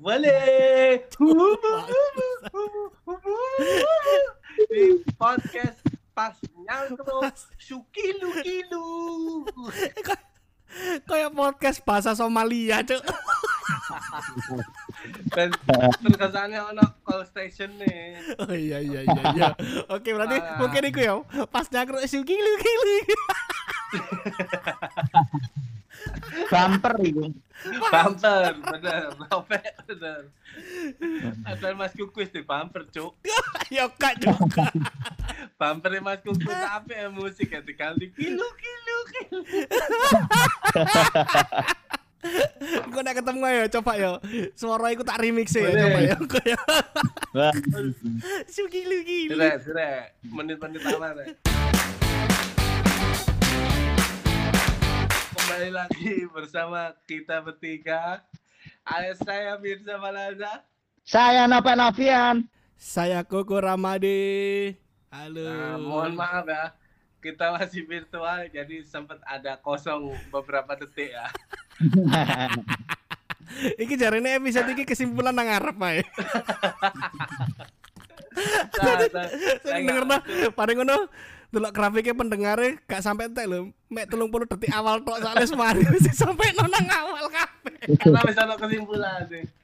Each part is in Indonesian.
Boleh. Di podcast pas nyangkro sukilu kilu. Kayak podcast bahasa Somalia, Cuk. Dan terkesannya ono call station nih. Oh iya iya iya iya. Oke, berarti Ah. mungkin iku ya. Pas nyakro kilu kilu. Bumper itu. Bumper, bener. Lope, bener. Ada Mas Kukus di bumper, cuk. Ya kak juga. Bumper Mas Kukus apa ya musik ya diganti kilu kilu kilu. Gue nak ketemu ya, coba ya. Suara iku tak remix ya, coba ya. Kayak Wah. kilu kilu. Sudah, sudah. Menit-menit awal ya. Kembali lagi bersama kita bertiga. Ada saya Mirza Malaza. Saya Nopet Novian. Saya Koko Ramadi. Halo. Nah, mohon maaf ya. Kita masih virtual jadi sempat ada kosong beberapa detik ya. Iki jarene episode iki kesimpulan nang ngarep ae. Nah, nah, saya Sing nggak- dengerno paling ngono delok grafiknya pendengarnya gak sampai entek lho. Mek 30 detik awal tok soalnya semari wis sampai nang awal kabeh. Karena bisa ada kesimpulan sih.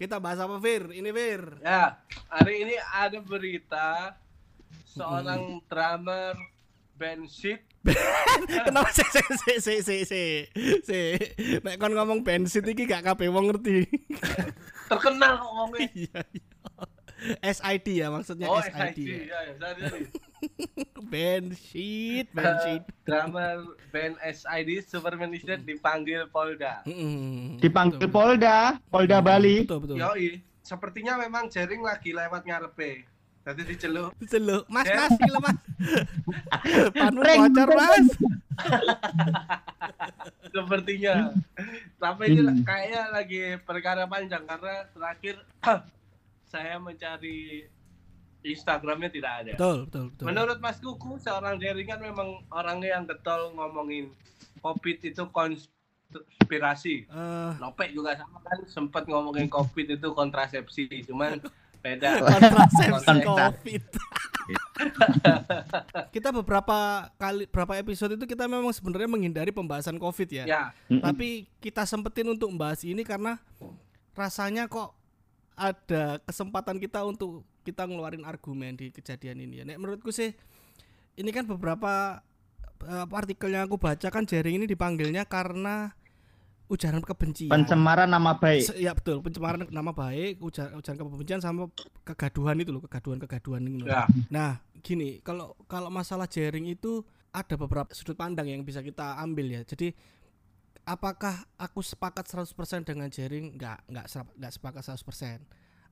Kita bahas apa Fir? Ini Fir. Ya, hari ini ada berita seorang drummer band shit Kenapa sih sih sih sih sih sih sih Nek kon ngomong bensin iki gak kabeh wong ngerti. terkenal kok ngomongnya. Iya iya. SID ya maksudnya Oh, SID. SID. ya. Ya, sorry, sorry. Bensin, Eh, bensin. drummer band SID Superman Isdet dipanggil Polda. Dipanggil Betul, Polda, Polda Bali. Betul betul. Yoi, sepertinya memang jaring lagi lewat ngarepe. Tadi diceluk. Celuk. Mas, Ya. mas, gila mas. Prank. bocor mas. Sepertinya. Tapi ini Hmm. kayaknya lagi perkara panjang karena terakhir saya mencari Instagramnya tidak ada. Betul, betul, betul. Menurut Mas Kuku, seorang jaringan memang orangnya yang getol ngomongin COVID itu konspirasi. Eh, Lopek juga sama kan sempat ngomongin COVID itu kontrasepsi, cuman beda. kontrasepsi. COVID. kita beberapa kali beberapa episode itu kita memang sebenarnya menghindari pembahasan COVID ya. Ya. Tapi kita sempetin untuk membahas ini karena rasanya kok ada kesempatan kita untuk kita ngeluarin argumen di kejadian ini ya. Nek menurutku sih ini kan beberapa eh, artikel yang aku baca kan jaring ini dipanggilnya karena ujaran kebencian. Pencemaran nama baik. Se- Ya betul, pencemaran nama baik, ujaran, ujaran kebencian sama kegaduhan itu loh, kegaduhan-kegaduhan itu loh. ya. Nah, gini, kalau kalau masalah jaring itu ada beberapa sudut pandang yang bisa kita ambil ya. Jadi apakah aku sepakat 100% dengan jaring? Enggak, enggak serap- enggak sepakat 100%.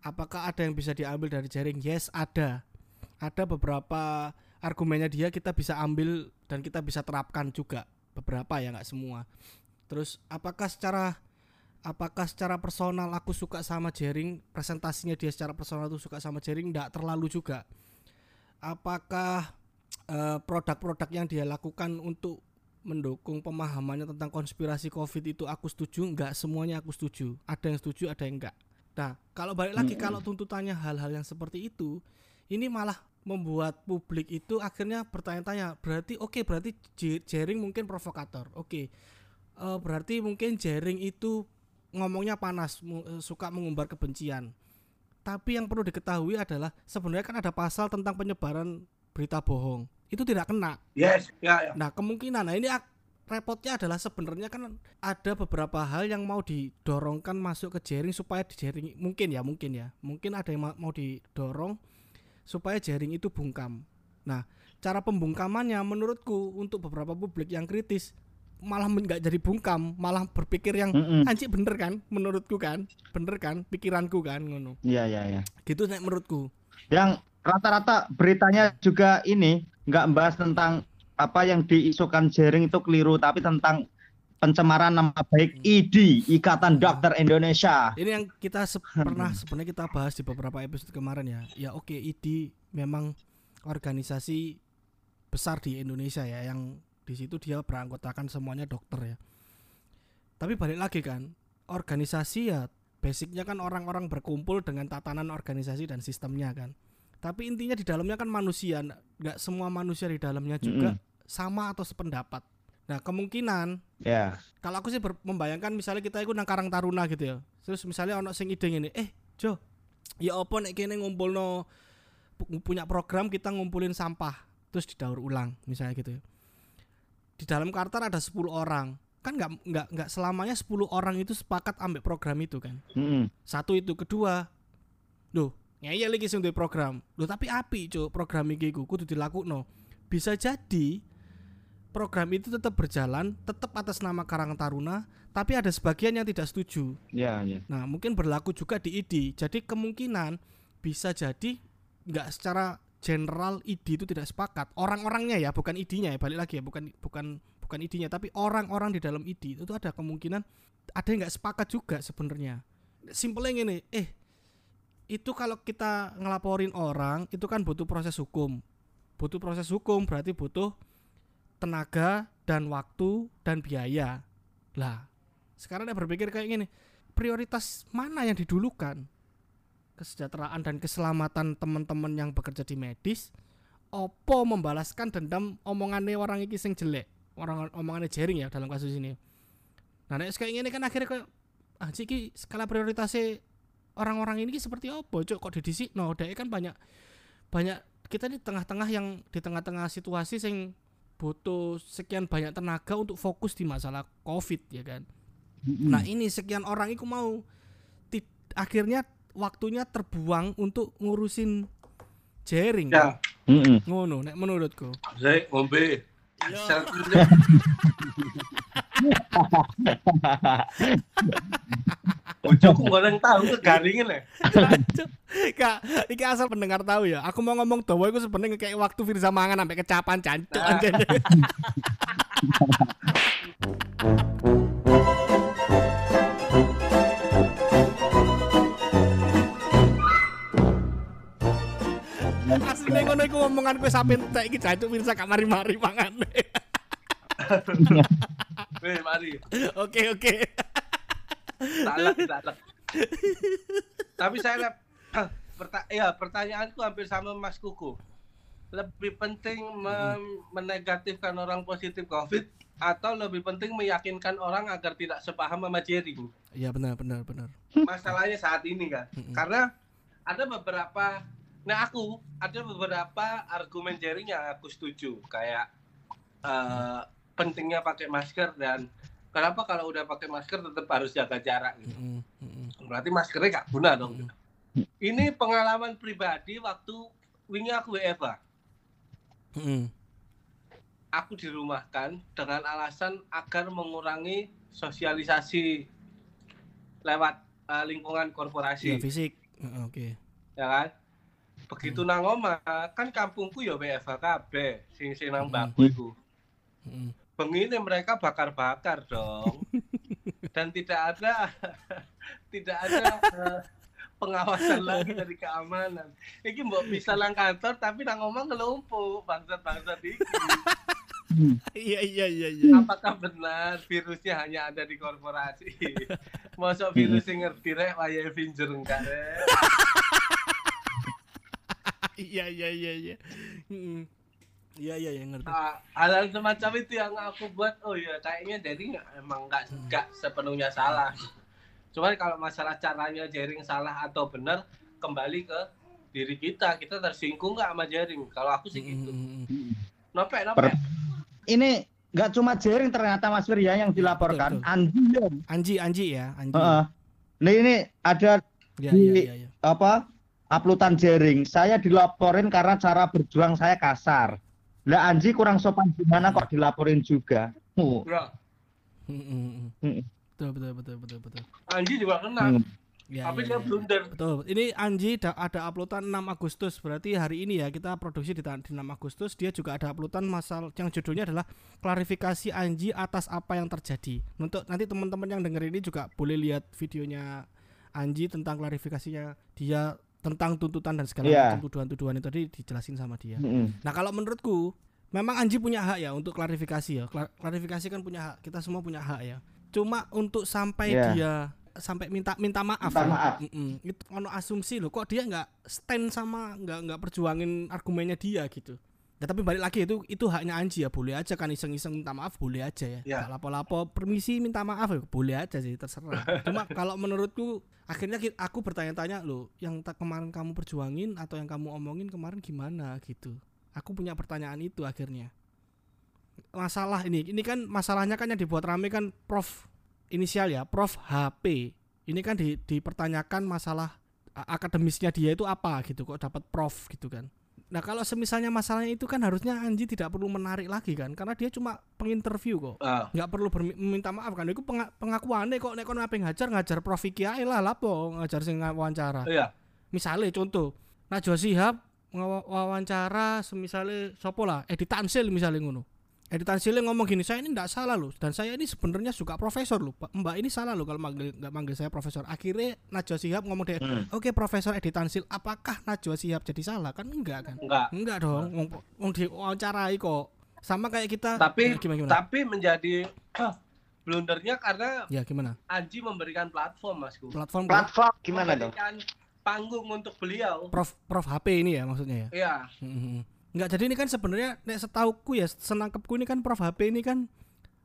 Apakah ada yang bisa diambil dari jaring? Yes, ada. Ada beberapa argumennya dia kita bisa ambil dan kita bisa terapkan juga. Beberapa ya, enggak semua. Terus apakah secara apakah secara personal aku suka sama jaring presentasinya dia secara personal tuh suka sama jaring enggak terlalu juga. Apakah eh, produk-produk yang dia lakukan untuk mendukung pemahamannya tentang konspirasi covid itu aku setuju? Enggak semuanya aku setuju. Ada yang setuju ada yang enggak nah kalau balik lagi Mm-mm. kalau tuntutannya hal-hal yang seperti itu ini malah membuat publik itu akhirnya bertanya-tanya berarti oke berarti J- jaring mungkin provokator. Oke Eh, berarti mungkin jaring itu ngomongnya panas eh, suka mengumbar kebencian. Tapi yang perlu diketahui adalah sebenarnya kan ada pasal tentang penyebaran berita bohong. Itu tidak kena. Yes, ya, ya. nah kemungkinan. Nah ini repotnya adalah sebenarnya kan ada beberapa hal yang mau didorongkan masuk ke jaring supaya di jaring mungkin ya mungkin ya. Mungkin ada yang ma- mau didorong supaya jaring itu bungkam. Nah cara pembungkamannya menurutku untuk beberapa publik yang kritis malah nggak jadi bungkam malah berpikir yang Mm-mm. anjing bener kan? Menurutku kan? Bener kan? Pikiranku kan? Ngono. Iya, iya, iya. gitu nek menurutku. Yang rata-rata beritanya juga ini nggak membahas tentang apa yang diisukan jaring itu keliru, tapi tentang pencemaran nama baik ID Ikatan Dokter Indonesia. ini yang kita se- pernah sebenarnya kita bahas di beberapa episode kemarin ya. Ya oke ID memang organisasi besar di Indonesia ya yang Di situ dia beranggotakan semuanya dokter ya. Tapi balik lagi kan, organisasi ya basicnya kan orang-orang berkumpul dengan tatanan organisasi dan sistemnya kan. Tapi intinya di dalamnya kan manusia, nggak semua manusia di dalamnya juga sama atau sependapat. Nah kemungkinan Ya. kalau aku sih membayangkan misalnya kita ikut nang Karang Taruna gitu ya. Terus misalnya ono sing ide ngene, eh Jo, ya apa nek kene ngumpulno pu- punya program kita ngumpulin sampah terus didaur ulang misalnya gitu ya. Di dalam Kartar ada 10 orang. Kan nggak nggak nggak selamanya 10 orang itu sepakat ambek program itu kan. Mm-mm. Satu itu, kedua. Loh, ngeyel lagi sing program. Loh tapi api, Cuk, program iki ku kudu dilakukno. Bisa jadi program itu tetap berjalan, tetap atas nama Karang Taruna, tapi ada sebagian yang tidak setuju. Ya, ya. Nah, mungkin berlaku juga di ID. Jadi kemungkinan bisa jadi nggak secara general ID itu tidak sepakat. Orang-orangnya ya, bukan ID-nya ya, balik lagi ya, bukan bukan bukan ID-nya, tapi orang-orang di dalam ID itu ada kemungkinan ada yang nggak sepakat juga sebenarnya. Simpelnya gini, eh itu kalau kita ngelaporin orang itu kan butuh proses hukum. Butuh proses hukum berarti butuh tenaga dan waktu dan biaya. Lah, sekarang dia berpikir kayak gini, prioritas mana yang didulukan? Kesejahteraan dan keselamatan teman-teman yang bekerja di medis opo membalaskan dendam omongannya orang iki sing jelek? Orang omongannya jaring ya dalam kasus ini. Nah nek kayak gini kan akhirnya kayak ah ciki skala prioritasnya orang-orang ini seperti apa cok kok didisik no kan banyak banyak kita di tengah-tengah yang di tengah-tengah situasi sing butuh sekian banyak tenaga untuk fokus di masalah covid ya kan? Nah ini sekian orang itu mau akhirnya waktunya terbuang untuk ngurusin jaring. Ya, Mm-mm. Ngono nek menurutku. saya ngombe. Bojoku goreng tahu kegaringin ya. Kak, iki asal pendengar tahu ya. Aku mau ngomong dawa iku sebenarnya kayak waktu Firza mangan sampai kecapan cancuk Nah. ngono iku omongan kowe sampe entek iki jancuk Firza gak mari-mari mangan. Weh, mari. Oke oke. Salah, salah. Tapi saya perta ya pertanyaanku hampir sama Mas Kuku. Lebih penting mem- menegatifkan orang positif COVID atau lebih penting meyakinkan orang agar tidak sepaham sama jaring. Iya benar benar benar. Masalahnya saat ini kan. Mm-mm. Karena ada beberapa nah aku ada beberapa argumen jaring yang aku setuju kayak eh, pentingnya pakai masker dan kenapa kalau udah pakai masker tetap harus jaga jarak gitu. Mm-mm, mm-mm. Berarti maskernya gak guna dong. Mm. Ini pengalaman pribadi waktu wingi aku WFA. Mm-mm. Aku dirumahkan dengan alasan agar mengurangi sosialisasi lewat eh, lingkungan korporasi, fisik. Heeh, Oke. ya kan? Begitu nang omah, kan kampungku ya WFA kabeh, sing sing nang Hmm. mbakku iku. Mm-mm. Bengine mereka bakar-bakar dong. Dan tidak ada tidak ada eh, pengawasan lagi dari keamanan. Iki mbok bisa lang kantor tapi nang omah ngelumpuk bangsat-bangsat iki. Iya iya iya iya. Apakah benar virusnya hanya ada di korporasi? Masuk virus yang ngerti rek wayahe Avenger enggak rek. Iya iya iya iya. Iya iya yang ngerti. Ah, hal-hal semacam itu yang aku buat oh ya kayaknya jadi emang nggak nggak sepenuhnya salah cuman kalau masalah caranya jaring salah atau benar kembali ke diri kita kita tersinggung nggak sama jaring kalau aku sih gitu Mm-mm. nopek nopek Ini nggak cuma jaring ternyata Mas Wirya yang dilaporkan, Betul, Anji ya. Anji Anji ya Anji. Heeh. Nah ini ada Iya di- iya iya. iya. apa uploadan jaring. Saya dilaporin karena cara berjuang saya kasar. Lah Anji kurang sopan gimana kok dilaporin juga? Oh. Betul betul betul betul betul. Anji juga kena Hmm. Ya, tapi ya, dia ya. blunder Betul. Ini Anji da- ada uploadan 6 Agustus. Berarti hari ini ya kita produksi di, di 6 Agustus. Dia juga ada uploadan masal yang judulnya adalah klarifikasi Anji atas apa yang terjadi. Untuk nanti teman-teman yang denger ini juga boleh lihat videonya Anji tentang klarifikasinya dia tentang tuntutan dan segala Iya. macam tuduhan-tuduhan itu tadi dijelasin sama dia. Mm-mm. Nah kalau menurutku memang Anji punya hak ya untuk klarifikasi ya. Klar- Klarifikasi kan punya hak. Kita semua punya hak ya. Cuma untuk sampai Iya. dia sampai minta minta maaf. Minta ya. maaf. Mm-mm. Itu ono asumsi loh kok dia nggak stand sama nggak nggak perjuangin argumennya dia gitu. Ya tapi balik lagi itu itu haknya Anji ya boleh aja kan iseng-iseng minta maaf boleh aja ya. Ya. Lapo-lapo permisi minta maaf ya boleh aja sih terserah. Cuma kalau menurutku akhirnya aku bertanya-tanya loh yang tak kemarin kamu perjuangin atau yang kamu omongin kemarin gimana gitu. Aku punya pertanyaan itu akhirnya. Masalah ini ini kan masalahnya kan yang dibuat rame kan Prof inisial ya Prof HP. Ini kan di, dipertanyakan masalah akademisnya dia itu apa gitu kok dapat Prof gitu kan. Nah kalau semisalnya masalahnya itu kan harusnya Anji tidak perlu menarik lagi kan karena dia cuma penginterview kok. Ah, nggak perlu meminta maaf kan. Itu penga- pengakuannya kok nek kon ape ngajar ngajar Prof Iki ae lah lapo ngajar sing wawancara iya. misalnya contoh Najwa Shihab ngawa- wawancara semisale sopo lah? Edi Tansil misalnya ngono Edi Tansil ngomong gini saya ini tidak salah loh dan saya ini sebenarnya suka profesor loh Pak. mbak ini salah loh kalau manggil nggak manggil saya profesor akhirnya Najwa Shihab ngomong deh Hmm. oke Profesor Edi Tansil apakah Najwa Shihab jadi salah kan enggak kan Enggak. enggak dong wong wong diwawancarai kok sama kayak kita Tapi Ya, gimana, gimana? tapi menjadi blundernya karena ya gimana Anji memberikan platform Masku. platform Platform gimana dong? Memberikan panggung untuk beliau. Prof Prof HP ini ya maksudnya ya. Iya. Mhm. Enggak jadi ini kan sebenarnya nek setauku ya senangkepku ini kan Prof HP ini kan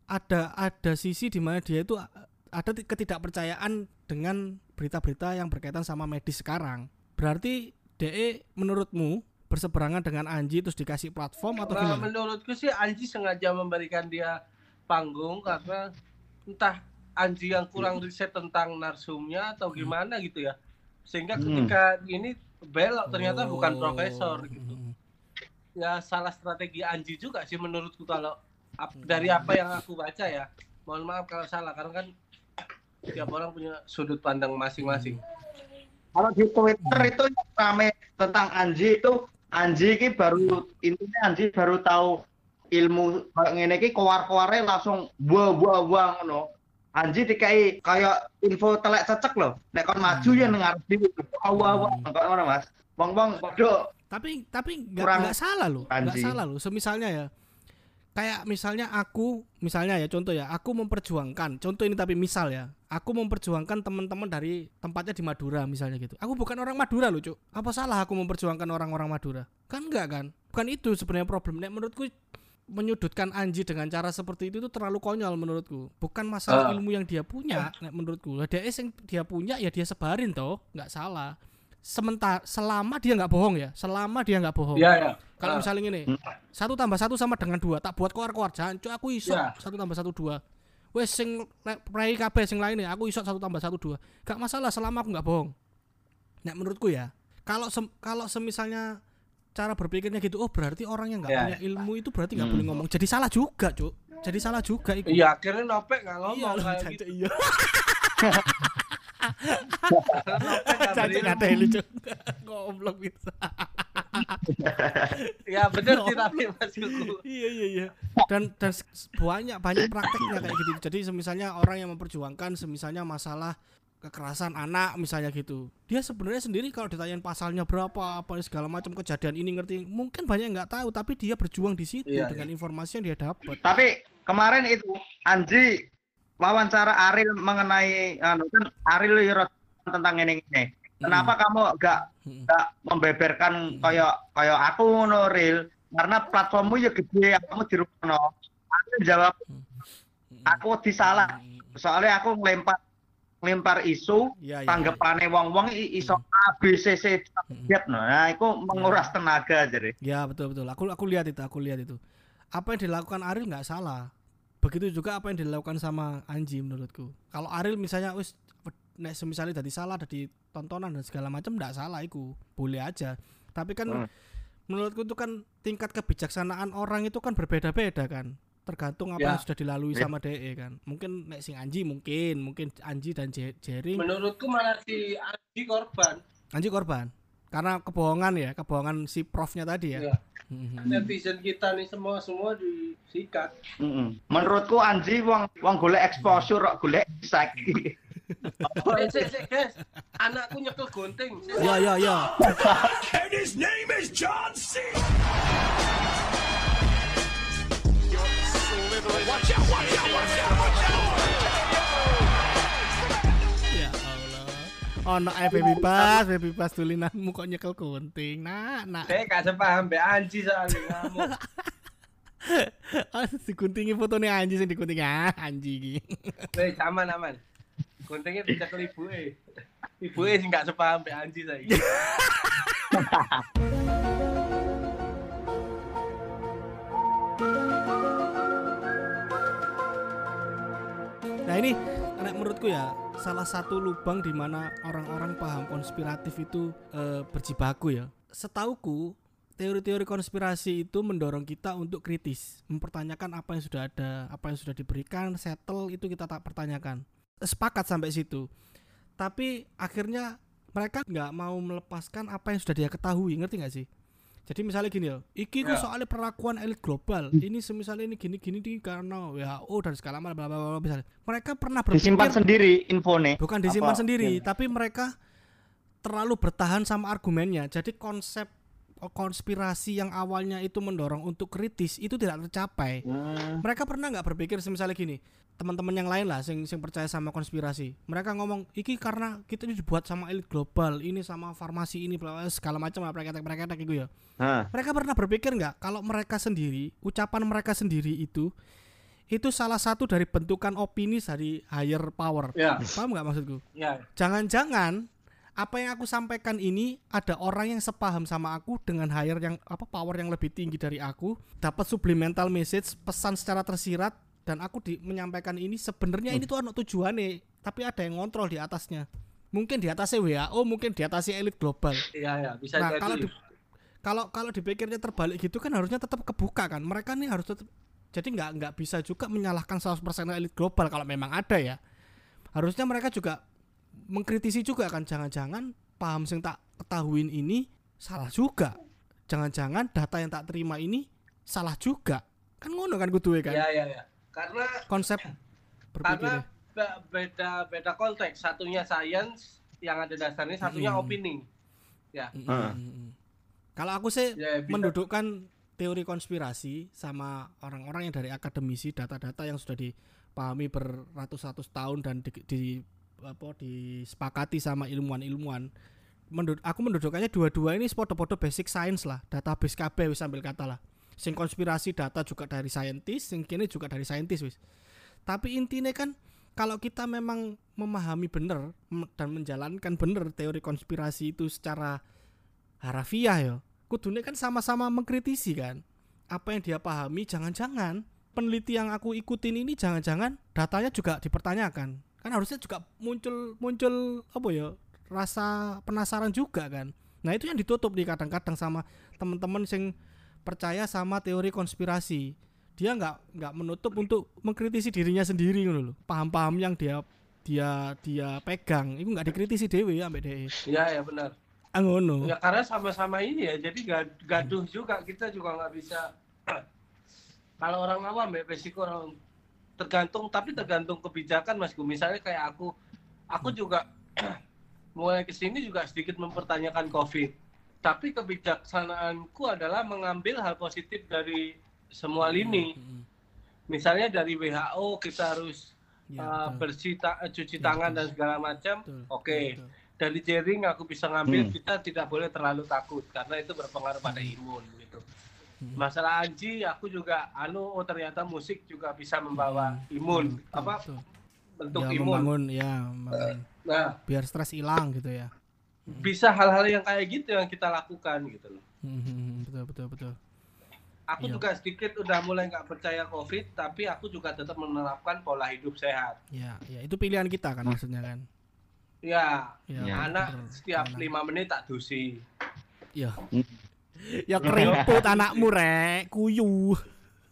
ada ada sisi di mana dia itu a- ada ti- ketidakpercayaan dengan berita-berita yang berkaitan sama medis sekarang. Berarti DE menurutmu berseberangan dengan Anji terus dikasih platform atau Nah, gimana? menurutku sih Anji sengaja memberikan dia panggung karena entah Anji yang kurang riset tentang narsumnya atau gimana gitu ya. Sehingga Hmm. ketika ini belok ternyata bukan Oh. profesor gitu. Ya salah strategi Anji juga sih menurutku kalau ap- dari apa yang aku baca ya. Mohon maaf kalau salah karena kan tiap orang punya sudut pandang masing-masing. Kalau di Twitter itu rame tentang Anji itu Anji ini baru intinya Anji baru tahu ilmu ngene iki kowar-koware langsung wah wah wah ngono. Anji dikai kayak info telek cecek loh. Nek kon maju ya wah wah kok ngono Mas. Wong-wong padha Tapi tapi nggak salah loh, nggak salah loh. Semisalnya ya, kayak misalnya aku, misalnya ya contoh ya, aku memperjuangkan, contoh ini tapi misal ya, aku memperjuangkan teman-teman dari tempatnya di Madura misalnya gitu. Aku bukan orang Madura loh, cuk. Apa salah aku memperjuangkan orang-orang Madura? Kan enggak kan? Bukan itu sebenarnya problem. Nek menurutku menyudutkan Anji dengan cara seperti itu itu terlalu konyol menurutku. Bukan masalah Ah. ilmu yang dia punya, nek menurutku. Dia yang dia punya ya dia sebarin toh, nggak salah. Sementara selama dia nggak bohong ya, selama dia nggak bohong. Iya ya. Kalau Ah. misalnya gini, satu tambah satu sama dengan dua, tak buat keluar-keluar. Jangan, cuk aku iso Ya. satu tambah satu dua. Wes sing prai kabeh sing lainnya, aku iso satu tambah satu dua. Gak masalah selama aku nggak bohong. Nah menurutku ya, kalau sem- kalau semisalnya cara berpikirnya gitu, oh berarti orang yang nggak Ya, punya ilmu itu berarti nggak Hmm. boleh ngomong. Jadi salah juga, cuk. Jadi salah juga itu. Iya, akhirnya Nopek nggak Iya, ngomong loh, kayak gitu. iya. Nggak ada lucu. Goblok bisa. Ya bener sih tapi Mas Kuku. iya iya iya dan dan banyak banyak prakteknya kayak gitu jadi semisalnya orang yang memperjuangkan semisalnya masalah kekerasan anak misalnya gitu dia sebenarnya sendiri kalau ditanyain pasalnya berapa apa segala macam kejadian ini ngerti mungkin banyak yang nggak tahu tapi dia berjuang di situ Iya, dengan informasi yang dia dapat Tapi kemarin itu Anji wawancara Aril mengenai anu kan Aril ya tentang ini ini. Kenapa kamu gak Mm-mm. gak membeberkan kayak kayak aku ngono Ril? Karena platformmu ya gede, kamu di rumah Aku jawab aku disalah. Soalnya aku ngelempar ngelempar isu Iya, iya. tanggapannya wong-wong i- iso A B C C no. Nah, itu menguras tenaga jadi. Ya betul betul. Aku aku lihat itu, aku lihat itu. Apa yang dilakukan Aril nggak salah. Begitu juga apa yang dilakukan sama Anji menurutku. Kalau Aril misalnya wis nek misalnya tadi salah dari tontonan dan segala macam nggak salah iku. Boleh aja. Tapi kan Hmm. menurutku itu kan tingkat kebijaksanaan orang itu kan berbeda-beda kan. Tergantung apa Ya. yang sudah dilalui Ya. sama DE kan. Mungkin nek sing Anji mungkin, mungkin Anji dan Je- Jering Menurutku malah si Anji korban. Anji korban. Karena kebohongan ya, kebohongan si profnya tadi ya. Iya. Mhm. Netizen kita nih semua semua disikat. Mm-mm. Menurutku Anji wong wong golek exposure kok golek insight. Eh, guys. Anakku nyekel gunting. Ya ya ya. And his name is John C. Ya Ono ae baby pas, baby pas tulinanmu kok nyekel gunting. Nak, nak. Saya gak sepaham be Anji soalnya kamu. Ah, diguntingi fotone anjing sing diguntingi ah, anjing iki. Weh, aman aman. Guntingnya dicekel eh. Ibu eh sih gak sepaham be Anji saya. Nah ini menurutku ya salah satu lubang di mana orang-orang paham konspiratif itu eh, berjibaku ya. Setauku teori-teori konspirasi itu mendorong kita untuk kritis, mempertanyakan apa yang sudah ada, apa yang sudah diberikan, settle itu kita tak pertanyakan. Sepakat sampai situ. Tapi akhirnya mereka nggak mau melepaskan apa yang sudah dia ketahui, ngerti nggak sih? Jadi misalnya gini ya, iki ku Ya. soalnya perlakuan elit global. Ini semisalnya ini gini gini di karena WHO dan segala macam bla bla bla misalnya. Mereka pernah Disimpan berpikir sendiri infonya. bukan disimpan Apa? sendiri, Ya. tapi mereka terlalu bertahan sama argumennya. Jadi konsep konspirasi yang awalnya itu mendorong untuk kritis itu tidak tercapai. Hmm. Mereka pernah nggak berpikir misalnya gini, teman-teman yang lain lah, sing sing percaya sama konspirasi. Mereka ngomong, iki karena kita ini dibuat sama elit global, ini sama farmasi ini, bla, segala macam lah, mereka mereka gitu ya. Hah. Mereka pernah berpikir nggak kalau mereka sendiri, ucapan mereka sendiri itu, itu salah satu dari bentukan opini dari higher power. Ya, Paham nggak maksudku? ya. Jangan-jangan apa yang aku sampaikan ini ada orang yang sepaham sama aku dengan higher yang apa power yang lebih tinggi dari aku, dapat subliminal message, pesan secara tersirat dan aku di, menyampaikan ini sebenarnya ini tuh ada tujuannya, tapi ada yang ngontrol di atasnya. Mungkin di atasnya WHO, mungkin di atasnya elit global. Iya, ya, bisa Nah, jadi. kalau di- kalau kalau dipikirnya terbalik gitu kan harusnya tetap kebuka kan. Mereka nih harus tetap jadi nggak nggak bisa juga menyalahkan 100% elit global kalau memang ada ya. Harusnya mereka juga mengkritisi juga kan jangan-jangan paham sing tak ketahuin ini salah juga. Jangan-jangan data yang tak terima ini salah juga. Kan ngono kan kuduwe kan. Iya, iya, iya. Karena Konsep berpikir. karena be- beda beda konteks. Satunya sains yang ada dasarnya, satunya Mm. opini. Ya. Ah. Kalau aku sih Ya, bisa. mendudukkan teori konspirasi sama orang-orang yang dari akademisi data-data yang sudah dipahami beratus-ratus tahun dan di, di apa disepakati sama ilmuwan-ilmuwan. Mendud- aku mendudukkannya dua-dua ini podo-podo basic science lah database KB wis sambil kata lah. Sing konspirasi data juga dari saintis sing kini juga dari saintis wis. Tapi intinya kan kalau kita memang memahami benar dan menjalankan benar teori konspirasi itu secara harafiah ya kudunya kan sama-sama mengkritisi kan. Apa yang dia pahami jangan-jangan peneliti yang aku ikutin ini jangan-jangan datanya juga dipertanyakan kan harusnya juga muncul muncul apa ya rasa penasaran juga kan. Nah itu yang ditutup nih kadang-kadang sama teman-teman sing percaya sama teori konspirasi. Dia nggak nggak menutup untuk mengkritisi dirinya sendiri ngono loh paham-paham yang dia dia dia pegang itu nggak dikritisi dewi ya mbak Dewi Iya, ya benar. ah ngono. Ya karena sama-sama ini ya, jadi gad- gaduh juga. Kita juga nggak bisa. Kalau orang awam ya resiko orang tergantung, tapi tergantung kebijakan Mas Gu. Misalnya kayak aku, aku juga mulai ke sini juga sedikit mempertanyakan COVID. Tapi kebijaksanaanku adalah mengambil hal positif dari semua lini. Mm-mm. Misalnya dari WHO kita harus Ya, uh, bersih ta- cuci Ya, tangan betul. dan segala macam. Oke. betul. Dari jaring aku bisa ngambil Hmm. kita tidak boleh terlalu takut karena itu berpengaruh pada imun gitu. Hmm. Masalah Anji aku juga anu oh ternyata musik juga bisa membawa imun Betul, apa betul. bentuk ya, imun. membangun ya membangun. Nah, biar stres hilang gitu ya bisa hal-hal yang kayak gitu yang kita lakukan gitu loh. Hmm, betul betul betul Aku Iya. juga sedikit udah mulai nggak percaya COVID, tapi aku juga tetap menerapkan pola hidup sehat. ya ya itu pilihan kita kan maksudnya kan Ya, ya, Ya. anak betul. setiap lima menit tak dusi. ya ya keriput anakmu rek. Kuyu.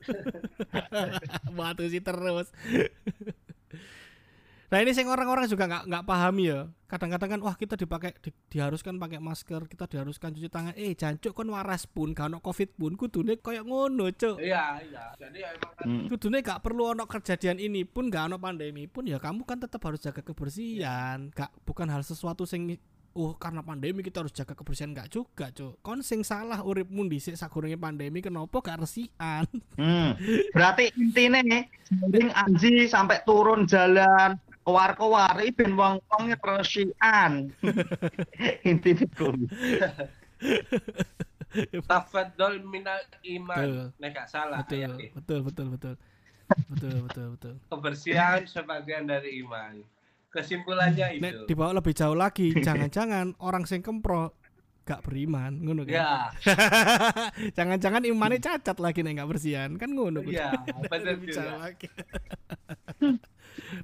Batu sih terus. Nah ini sing orang-orang juga nggak nggak pahami ya. Kadang-kadang kan wah kita dipakai di- diharuskan pakai masker kita diharuskan cuci tangan. Eh jancuk kon waras pun gak ono covid pun kudune kayak ngono cuk. Iya, iya. Jadi emang kan Hmm. kudune gak perlu ono kejadian ini pun gak ono pandemi pun ya kamu kan tetap harus jaga kebersihan. Gak bukan hal sesuatu sing oh karena pandemi kita harus jaga kebersihan enggak juga, Cuk. Kon sing salah uripmu dhisik sadurunge pandemi kenapa gak resikan? Hmm. Berarti intinya nih, sering Anji sampai turun jalan keluar-keluar iki ben wong-wong resikan. intinya kuwi. Tafadol minal iman. Betul. Nek gak salah betul, ayatnya. betul, betul, betul. Betul, betul, betul. Kebersihan sebagian dari iman. Kesimpulannya itu. Nek dibawa lebih jauh lagi, jangan-jangan orang sing kempro gak beriman, ngono kan. Ya, Jangan-jangan imannya cacat lagi nek gak bersihan, kan ngono. Iya, bener Lebih juga. jauh lagi.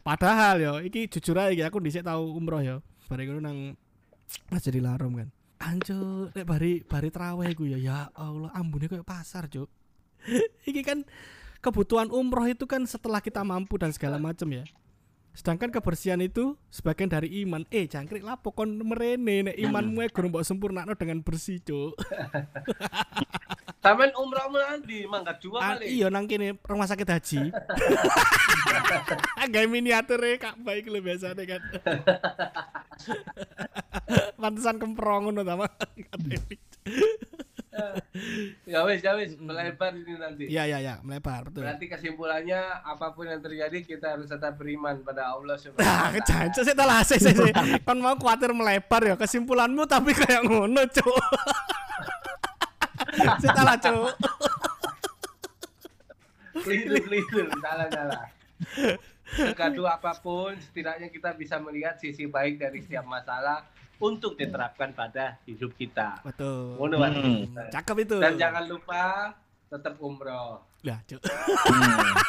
Padahal yo, iki jujur aja aku dhisik tahu umroh yo. Bareng ngono nang Masjidil Haram kan. Anjir, nek bari bari traweh iku ya, ya Allah, ambune kayak pasar, Cuk. iki kan kebutuhan umroh itu kan setelah kita mampu dan segala macam ya. Sedangkan kebersihan itu sebagian dari iman. Eh, jangkrik lapo kon merene nek imanmu e gurung mbok sempurnakno dengan bersih, Cuk. Sampeyan umrohmu nanti mangkat dua Ah, kali. iya nang kene rumah sakit haji. Gawe miniatur Kak baik lho biasane kan. Pantesan kemprong ngono ta, Mak. Ya wis, ya wis, melebar ini nanti. Iya iya iya, melebar betul. Berarti kesimpulannya apa pun yang terjadi kita harus tetap beriman pada Allah Ah, Subhanahu wa taala. kejancuk sih telah sih sih. Kon mau kuatir melebar ya kesimpulanmu tapi kayak ngono, Cuk. Setelah, Cuk. Keliru, keliru, salah, salah. Gaduh apa pun, setidaknya kita bisa melihat sisi baik dari setiap masalah untuk diterapkan pada hidup kita. Betul. Ngono, Mas. Hmm. Cakep itu. Dan jangan lupa tetap umroh. Lah, Cuk. Hmm.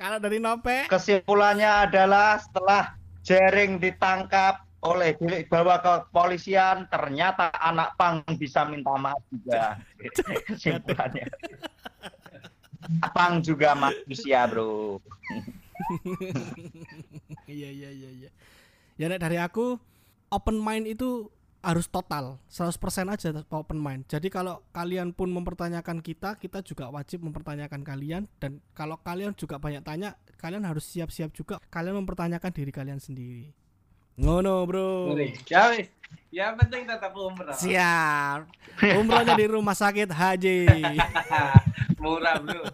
Kalau dari Nope Kesimpulannya adalah setelah Jering ditangkap oleh dibawa ke kepolisian, ternyata anak pang bisa minta maaf juga. Kesimpulannya. Pang juga manusia, bro. Iya iya iya iya. Ya nek dari aku open mind itu harus total 100% aja open mind. Jadi kalau kalian pun mempertanyakan kita, kita juga wajib mempertanyakan kalian dan kalau kalian juga banyak tanya, kalian harus siap-siap juga kalian mempertanyakan diri kalian sendiri. Ngono, Bro. Ya wis. Yang penting tetap umroh. Siap. Umrohnya di rumah sakit haji. Murah, Bro.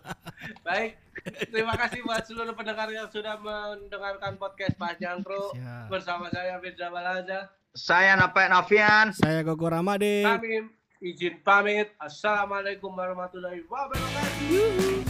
Baik. Terima kasih buat seluruh pendengar yang sudah mendengarkan podcast Pak Jangkro Siap. bersama saya Firza Balaza. Saya Napek Novian. Saya Gogo Ramade. Kami izin pamit. Assalamualaikum warahmatullahi wabarakatuh.